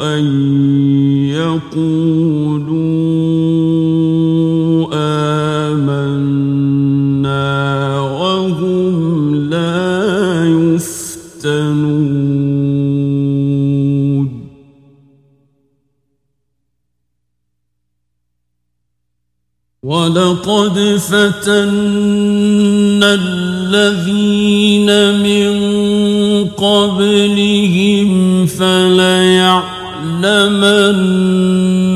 أن يقولوا آمنا وهم لا يفتنون. ولقد فتنا الذين من قبلهم فليعلمن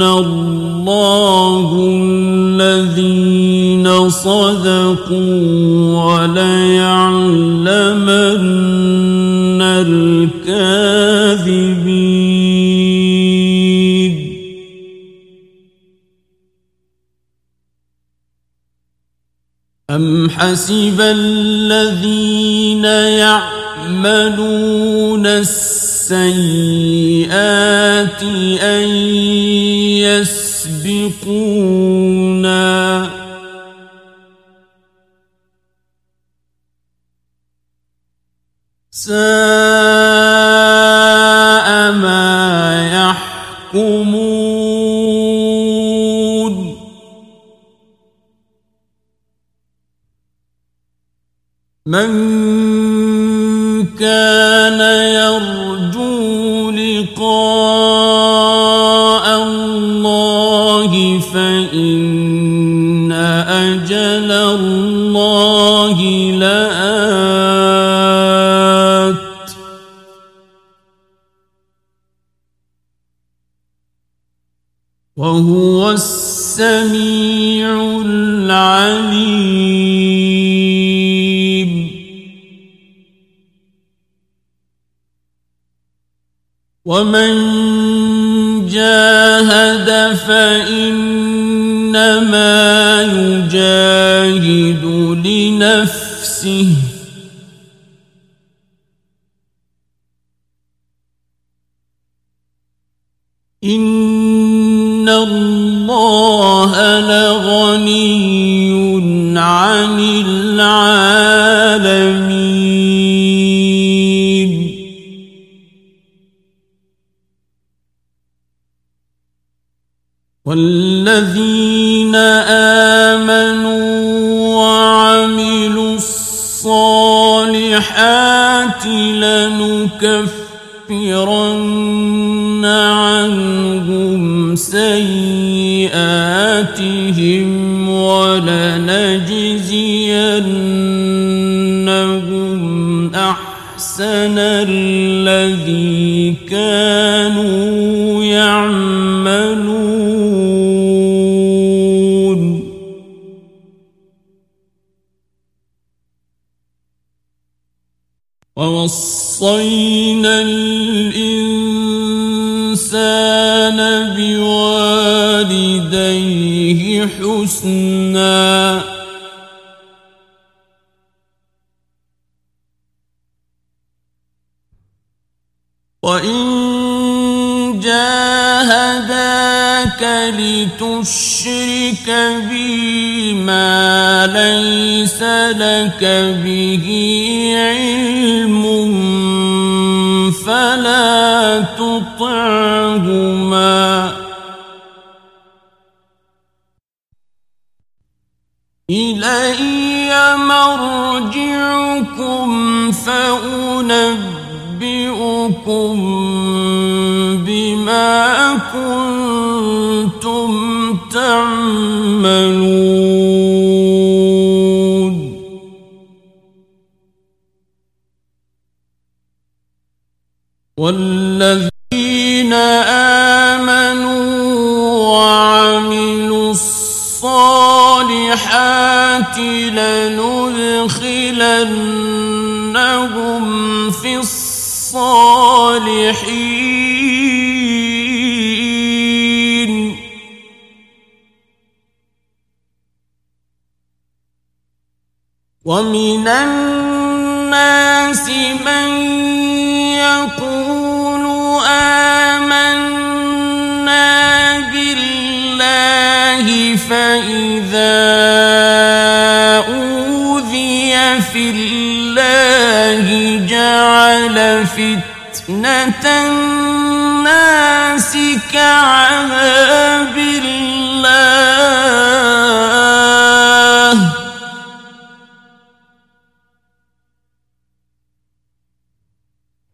الله الذين صدقوا وليعلمن الكاذبين. أم حسب الذين يعملون السيئات أن يسبقونا. ساء ما يحكمون. من السميع العليم. ومن والذين آمنوا وعملوا الصالحات لنكفرن عنهم سيئاتهم ولنجزينهم أحسن الذي كانوا حسنا. وإن جاهداك لتشرك بي ما ليس لك به علم فلا تطعهما مرجعكم فأنبئكم بما كنتم تعملون. لندخلنهم في الصالحين. ومن الناس من يقول آمنا بالله فإذا في الله جعل فتنة الناس كعذاب الله.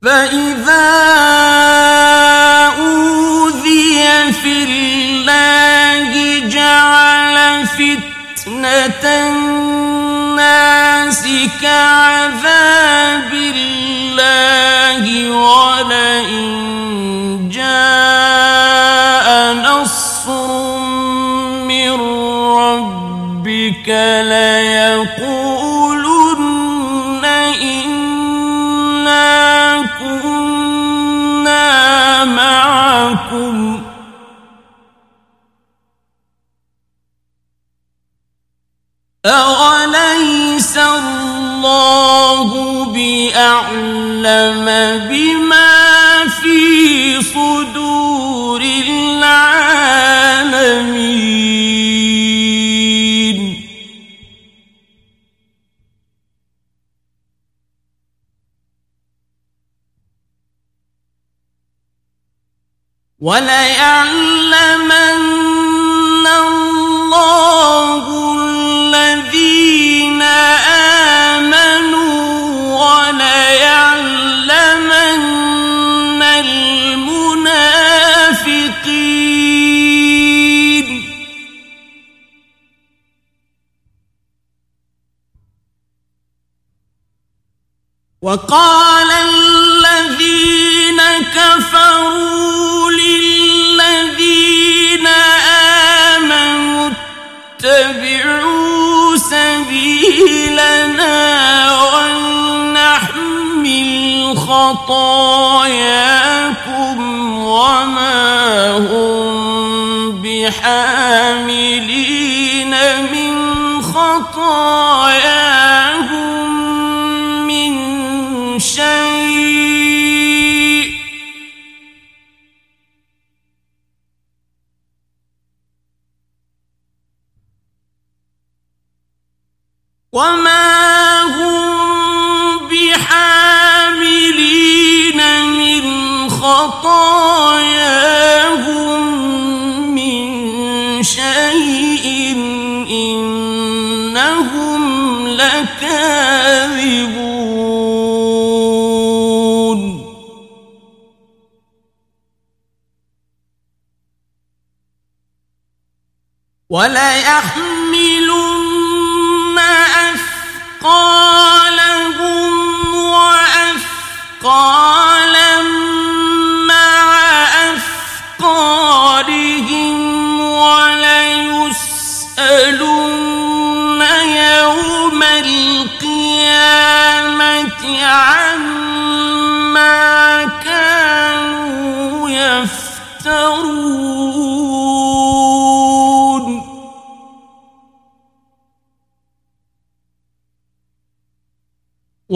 فإذا أوذي في الله جعل فتنة الناس كعذاب الله ولئن بأعلم بما في صدور العالمين. وليعلمن وقال الذين كفروا للذين آمنوا اتبعوا سبيلنا ولنحمل خطاياكم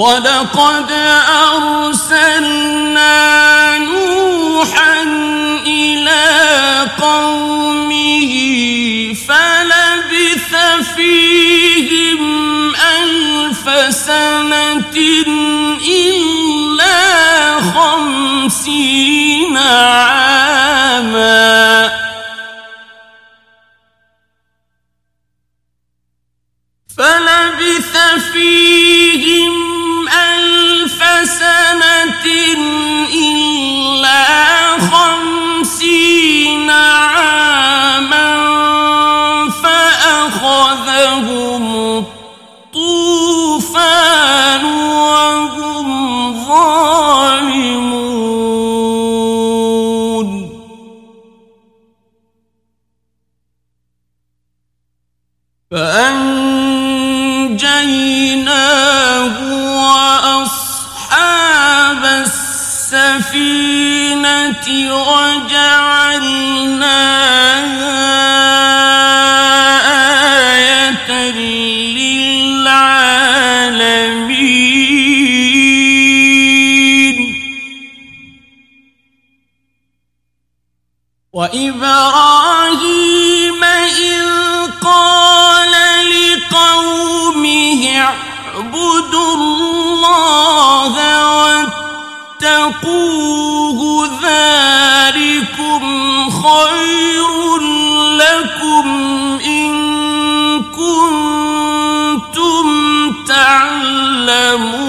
ولقد أرسلنا نوحا إلى قومه فلبث فيهم ألف سنة إلا خمسين وجعلناها آية للعالمين. وإبراهيم خير لكم إن كنتم تعلمون.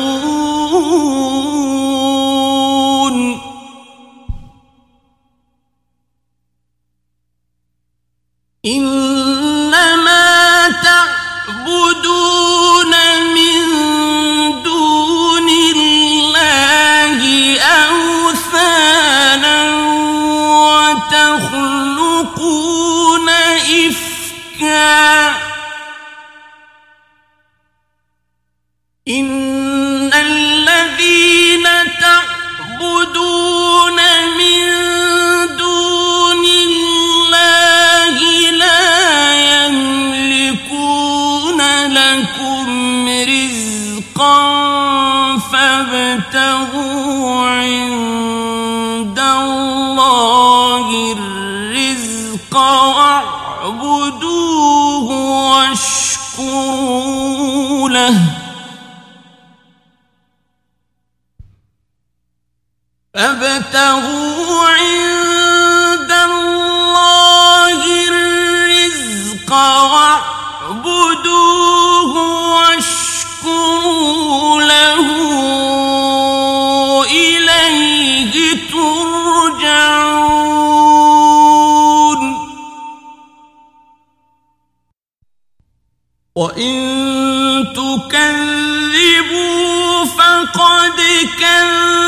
وإن تكذبوا فقد كذبوا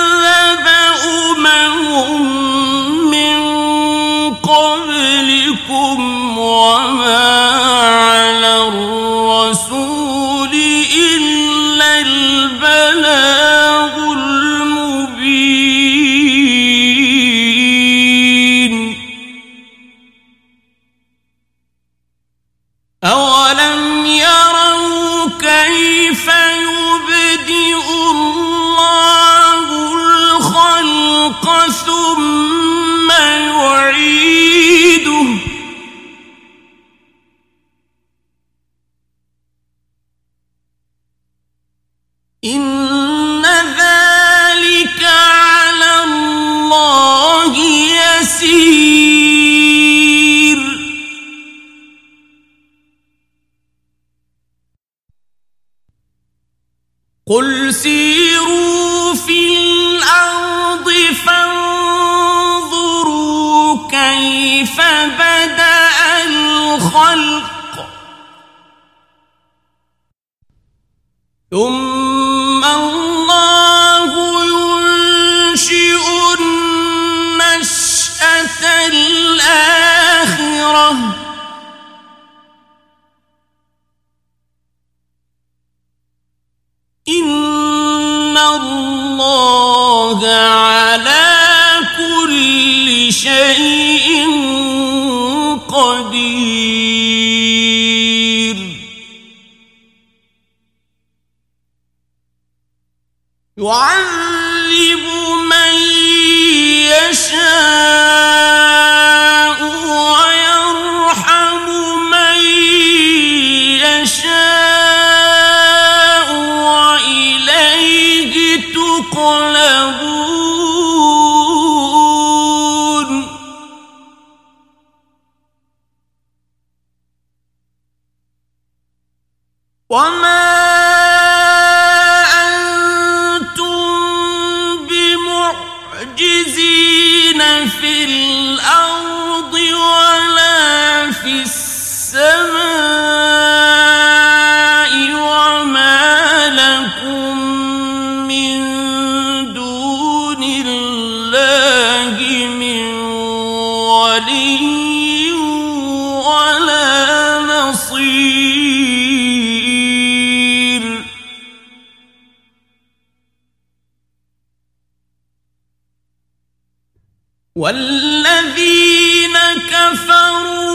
إن الله والذين كفروا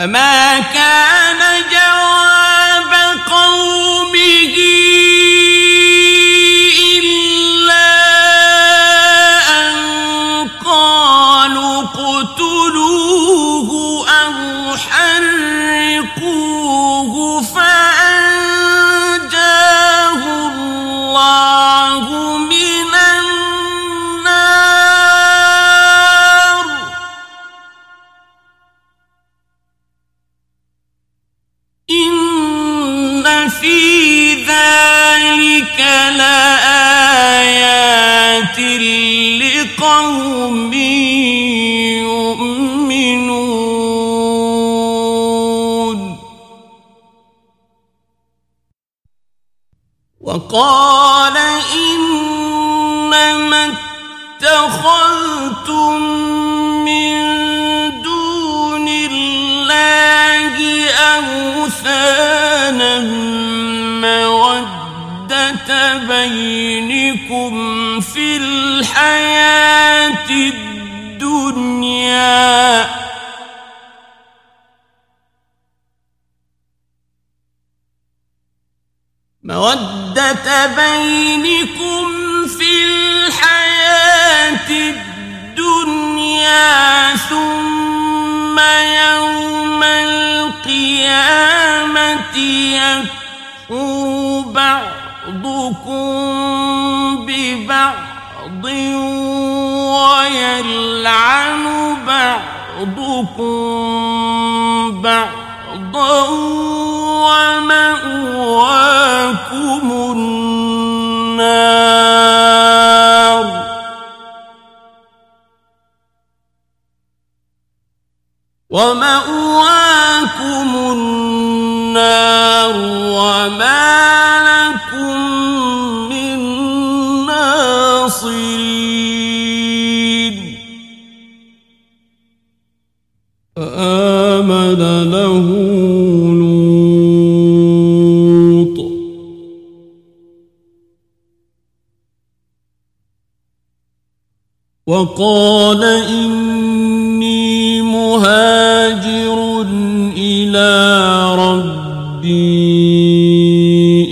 فما كان لآيات لقوم يؤمنون. وقال إنما اتخذتم من دون الله أوثانا مودة بينكم في الحياة الدنيا. مودة بينكم في الحياة الدنيا ثم يوم القيامة يكفر بعضكم ببعض ويلعن بعضكم بعضا ومأواكم النار. ومأواكم النار وما وقال إني مهاجر إلى ربي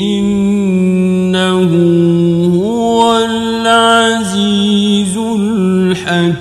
إنه هو العزيز الحكيم.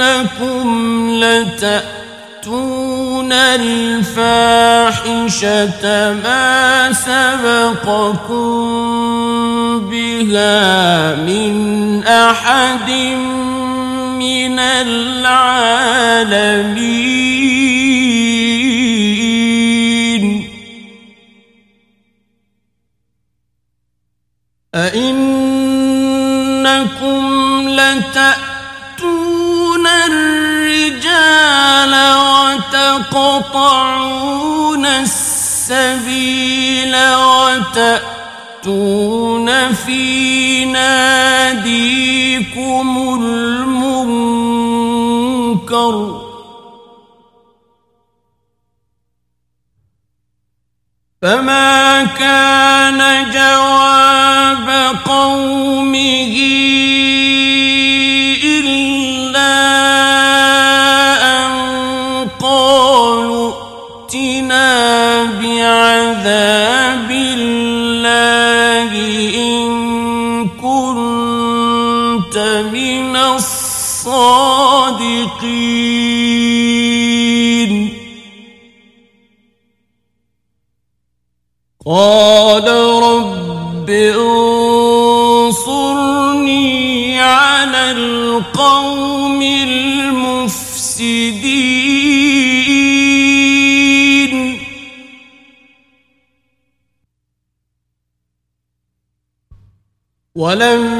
إنكم لتأتون الفاحشة ما سبقكم بها من أحد من العالمين أئنكم لتأتون الجبال وتقطعون السبيل وتأتون في ناديكم المنكر فما كان جواب قومه العاقين قال رب انصرني على القوم المفسدين. ولم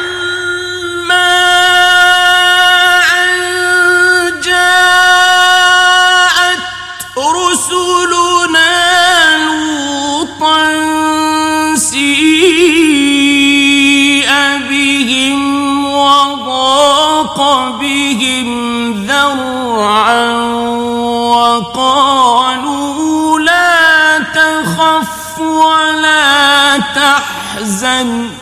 عن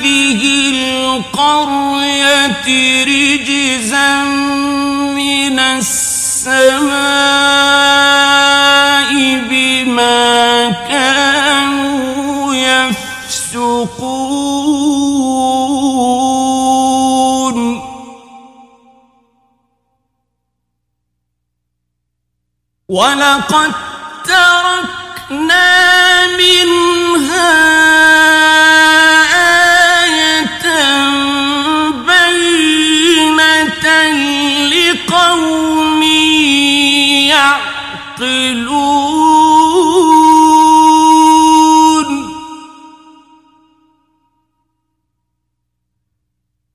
هذه القرية رجزا من السماء بما كانوا يفسقون. ولقد تركنا منها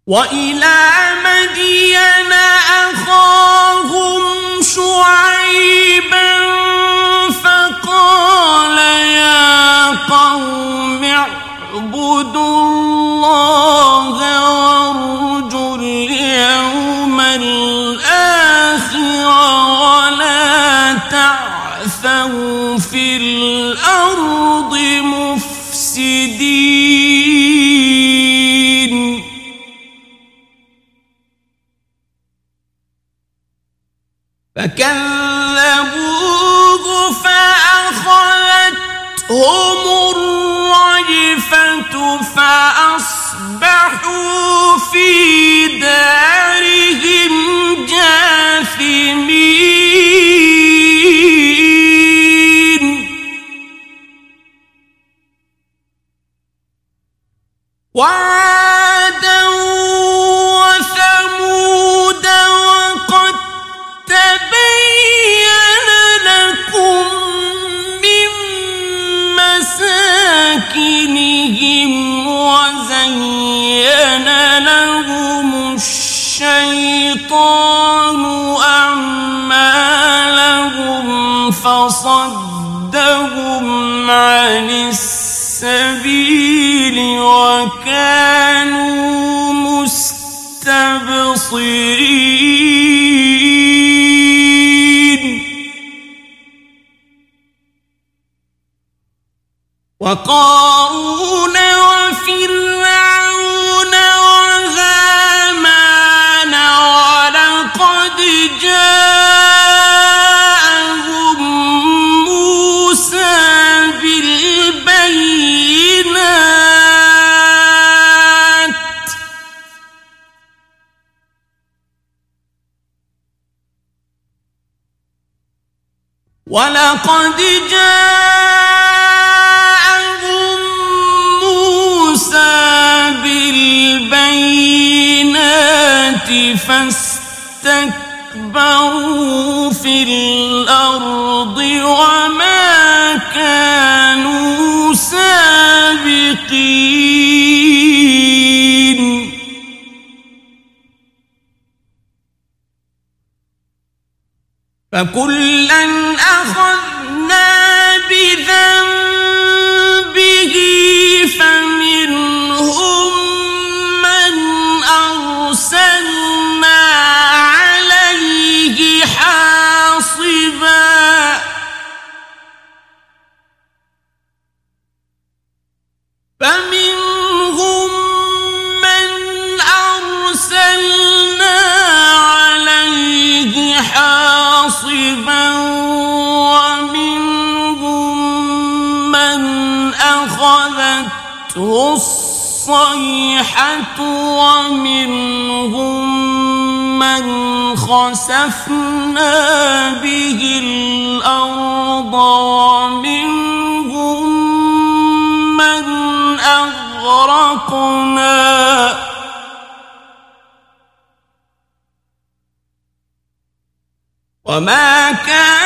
وإلى مدين أخاهم شعيب كذبوه فأخذتهم الرجفة فأصبحوا في فاستكبروا في الأرض وما كانوا سابقين. فكلا أخذنا بذنب فأخذته الصيحة ومنهم من خسفنا به الأرض ومنهم من أغرقنا. وما كان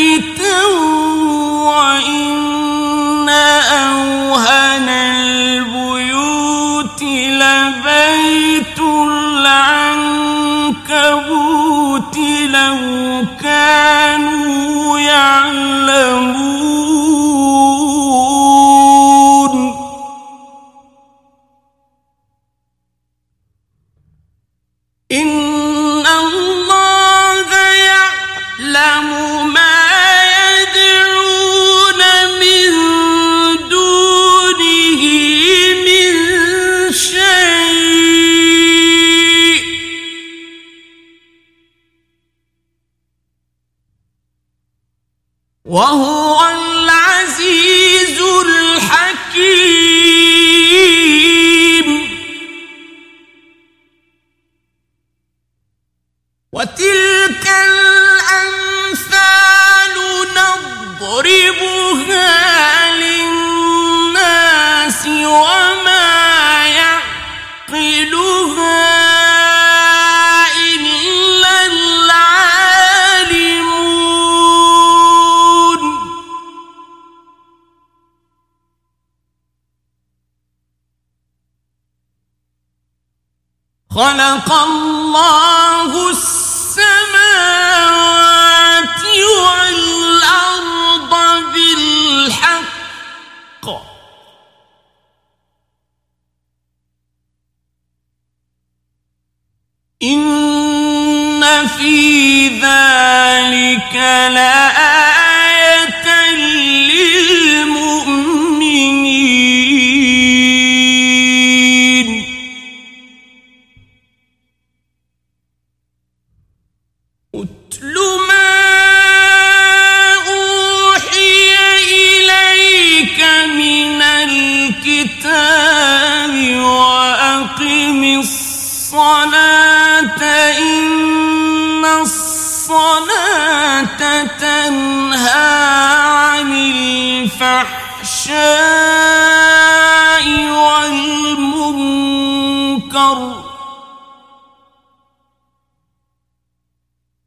وتلك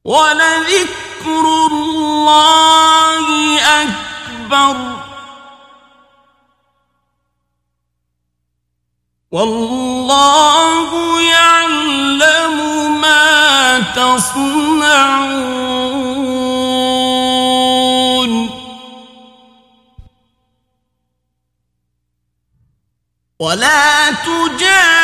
ولذكر الله أكبر. والله يعلم ما تصنعون. ولا تجاهل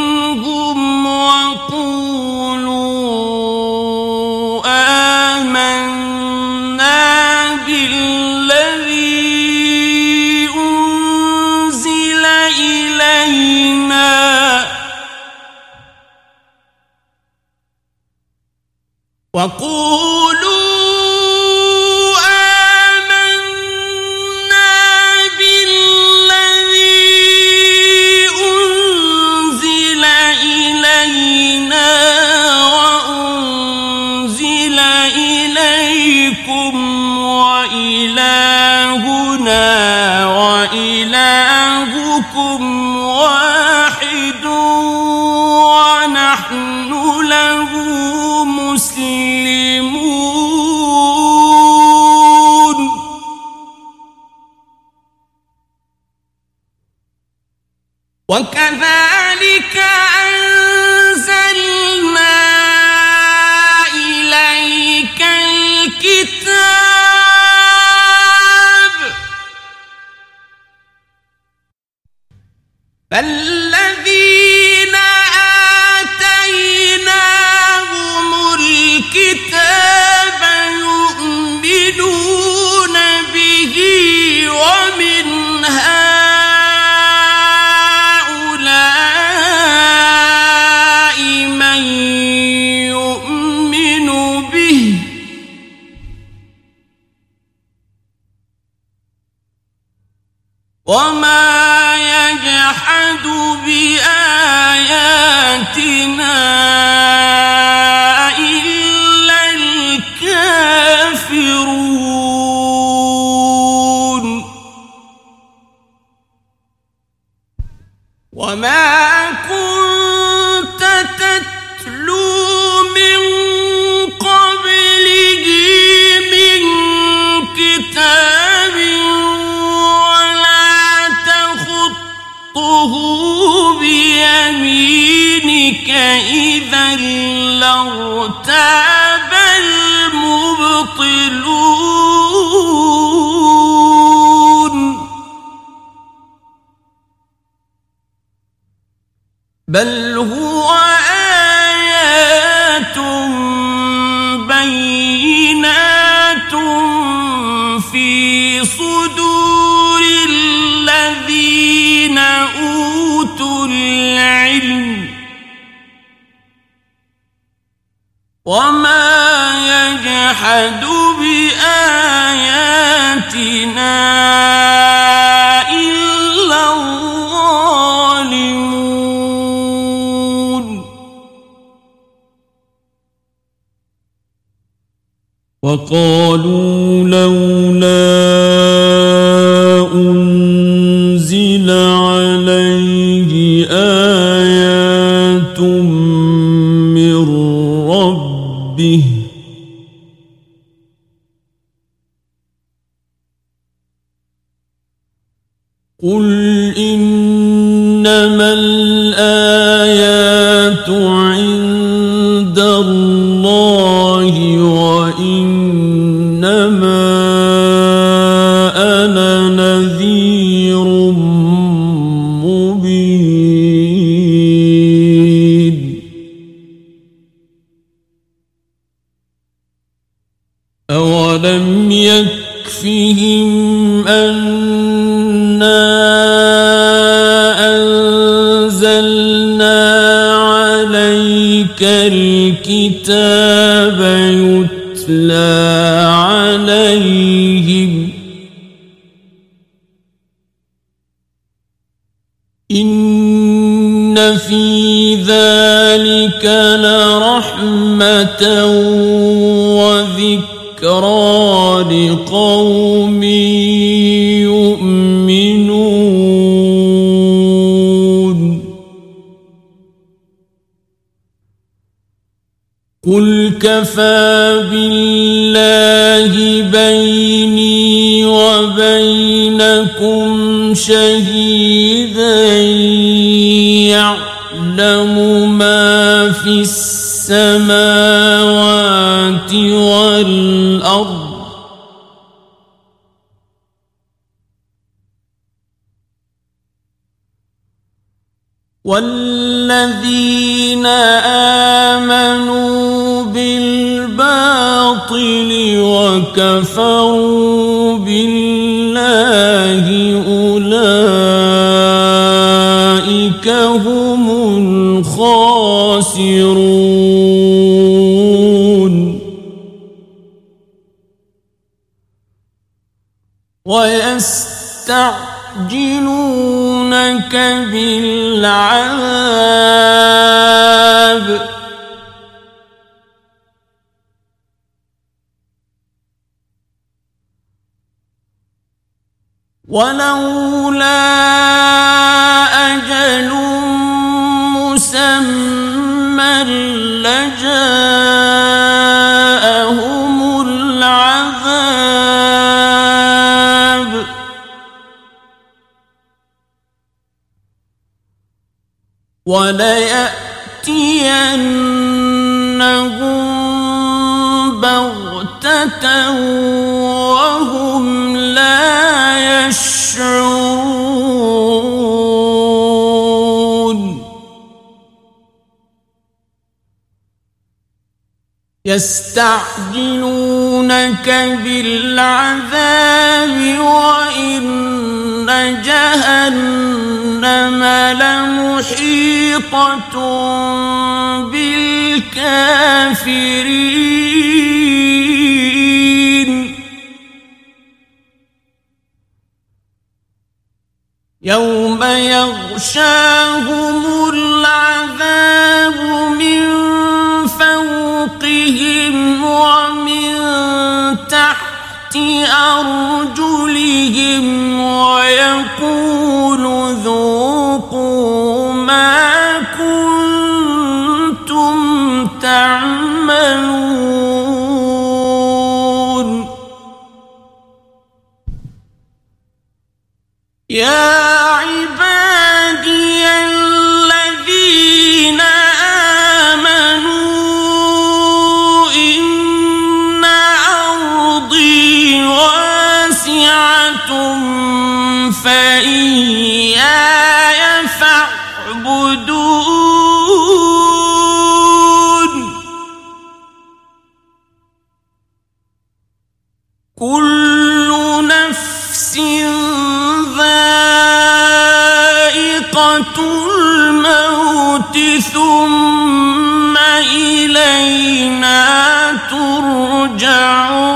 وقولوا بيمينك إذا لارتاب المبطلون. بل وما يجحد باياتنا الا الظالمون. وقالوا لولا أولم يكفهم أنا أنزلنا عليك الكتاب يتلى في ذلك لرحمة وذكرى لقوم يؤمنون قل كفى بالله بيني وبينكم شهيدا يعلم ما في السماوات والأرض. والذين آمنوا بالباطل وكفروا بالله أولئك هم الخاسرون. ويستعجلونك بالعذاب. ولولا أجل مسمى لجاءهم العذاب. وليأتينهم بغتة يستعجلونك بالعذاب وإن جهنم لمحيطة بالكافرين. يوم يغشاهم أرجلهم ويقول ذوقوا ما كنتم تعملون. يا ترجعون.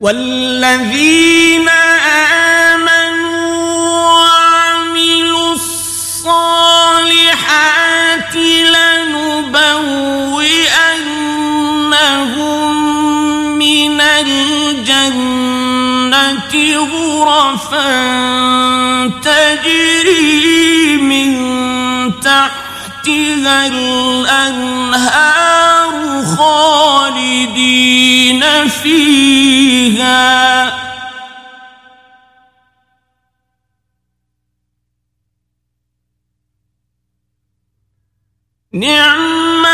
والذين غرفا تجري من تحتها الأنهار خالدين فيها. نعم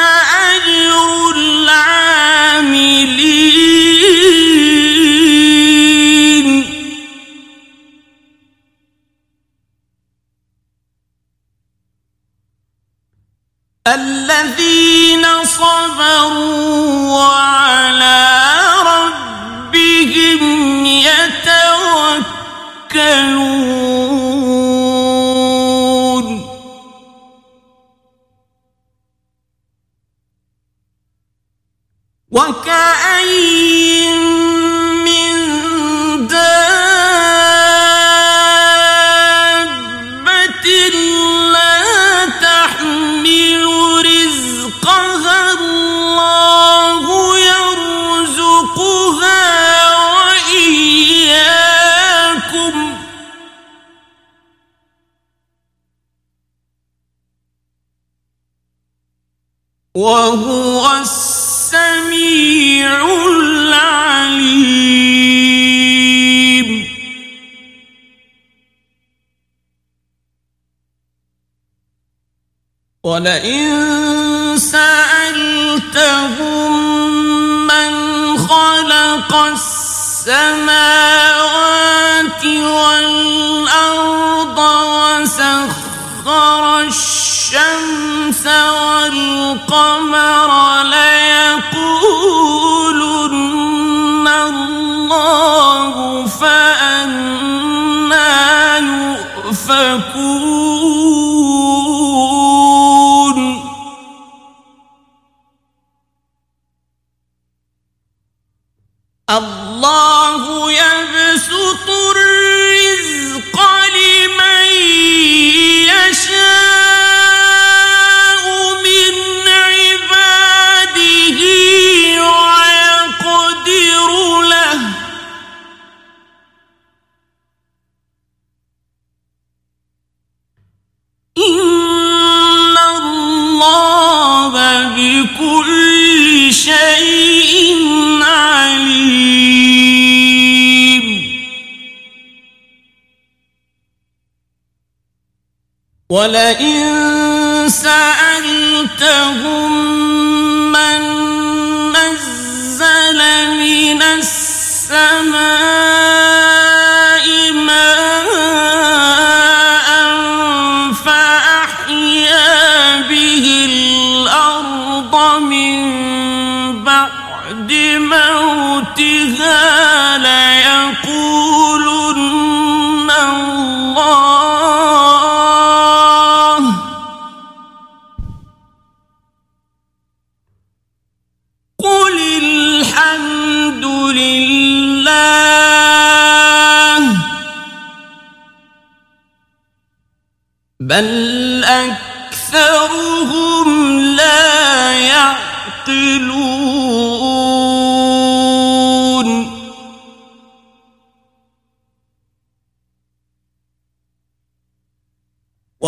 الذين صبروا وعلى ربهم يتوكلون. وكأي ولئن سألتهم من خلق السماوات والأرض وسخر الشمس والقمر ليقولن الله فأنا يؤفكون. الله يبسط ولئن سألتهم من نزل من السماء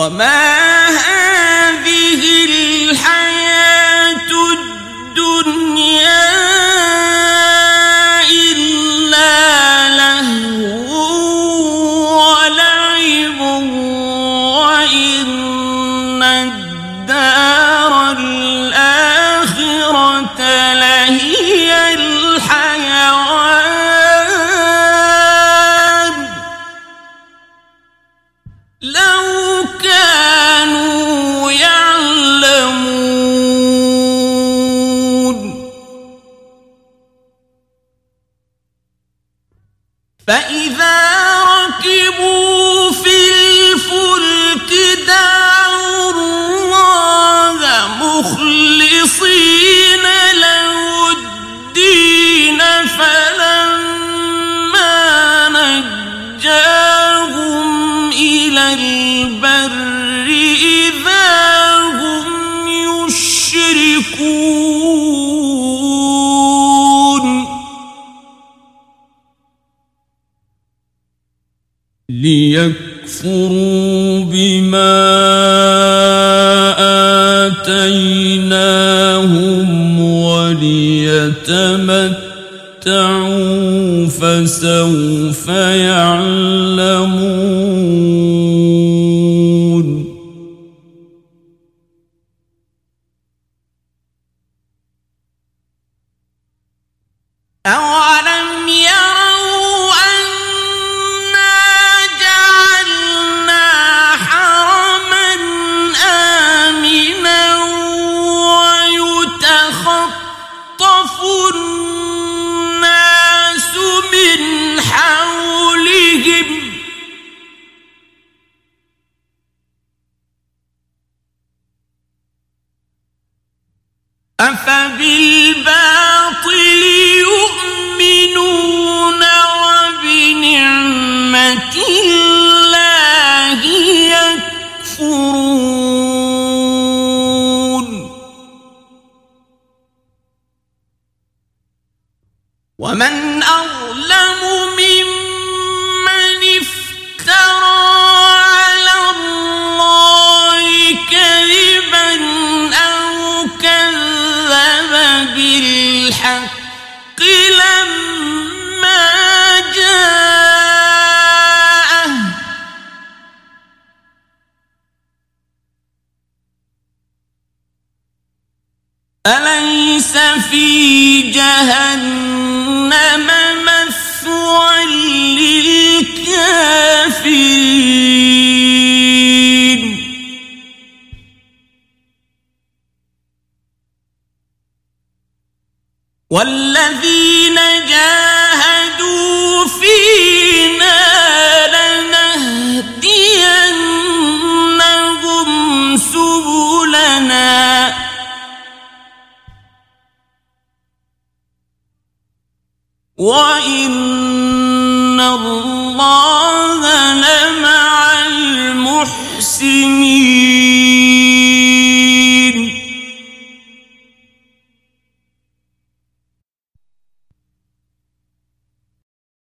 وما فإذا ليكفروا بما آتيناهم وليتمتعوا فسوف يعلمون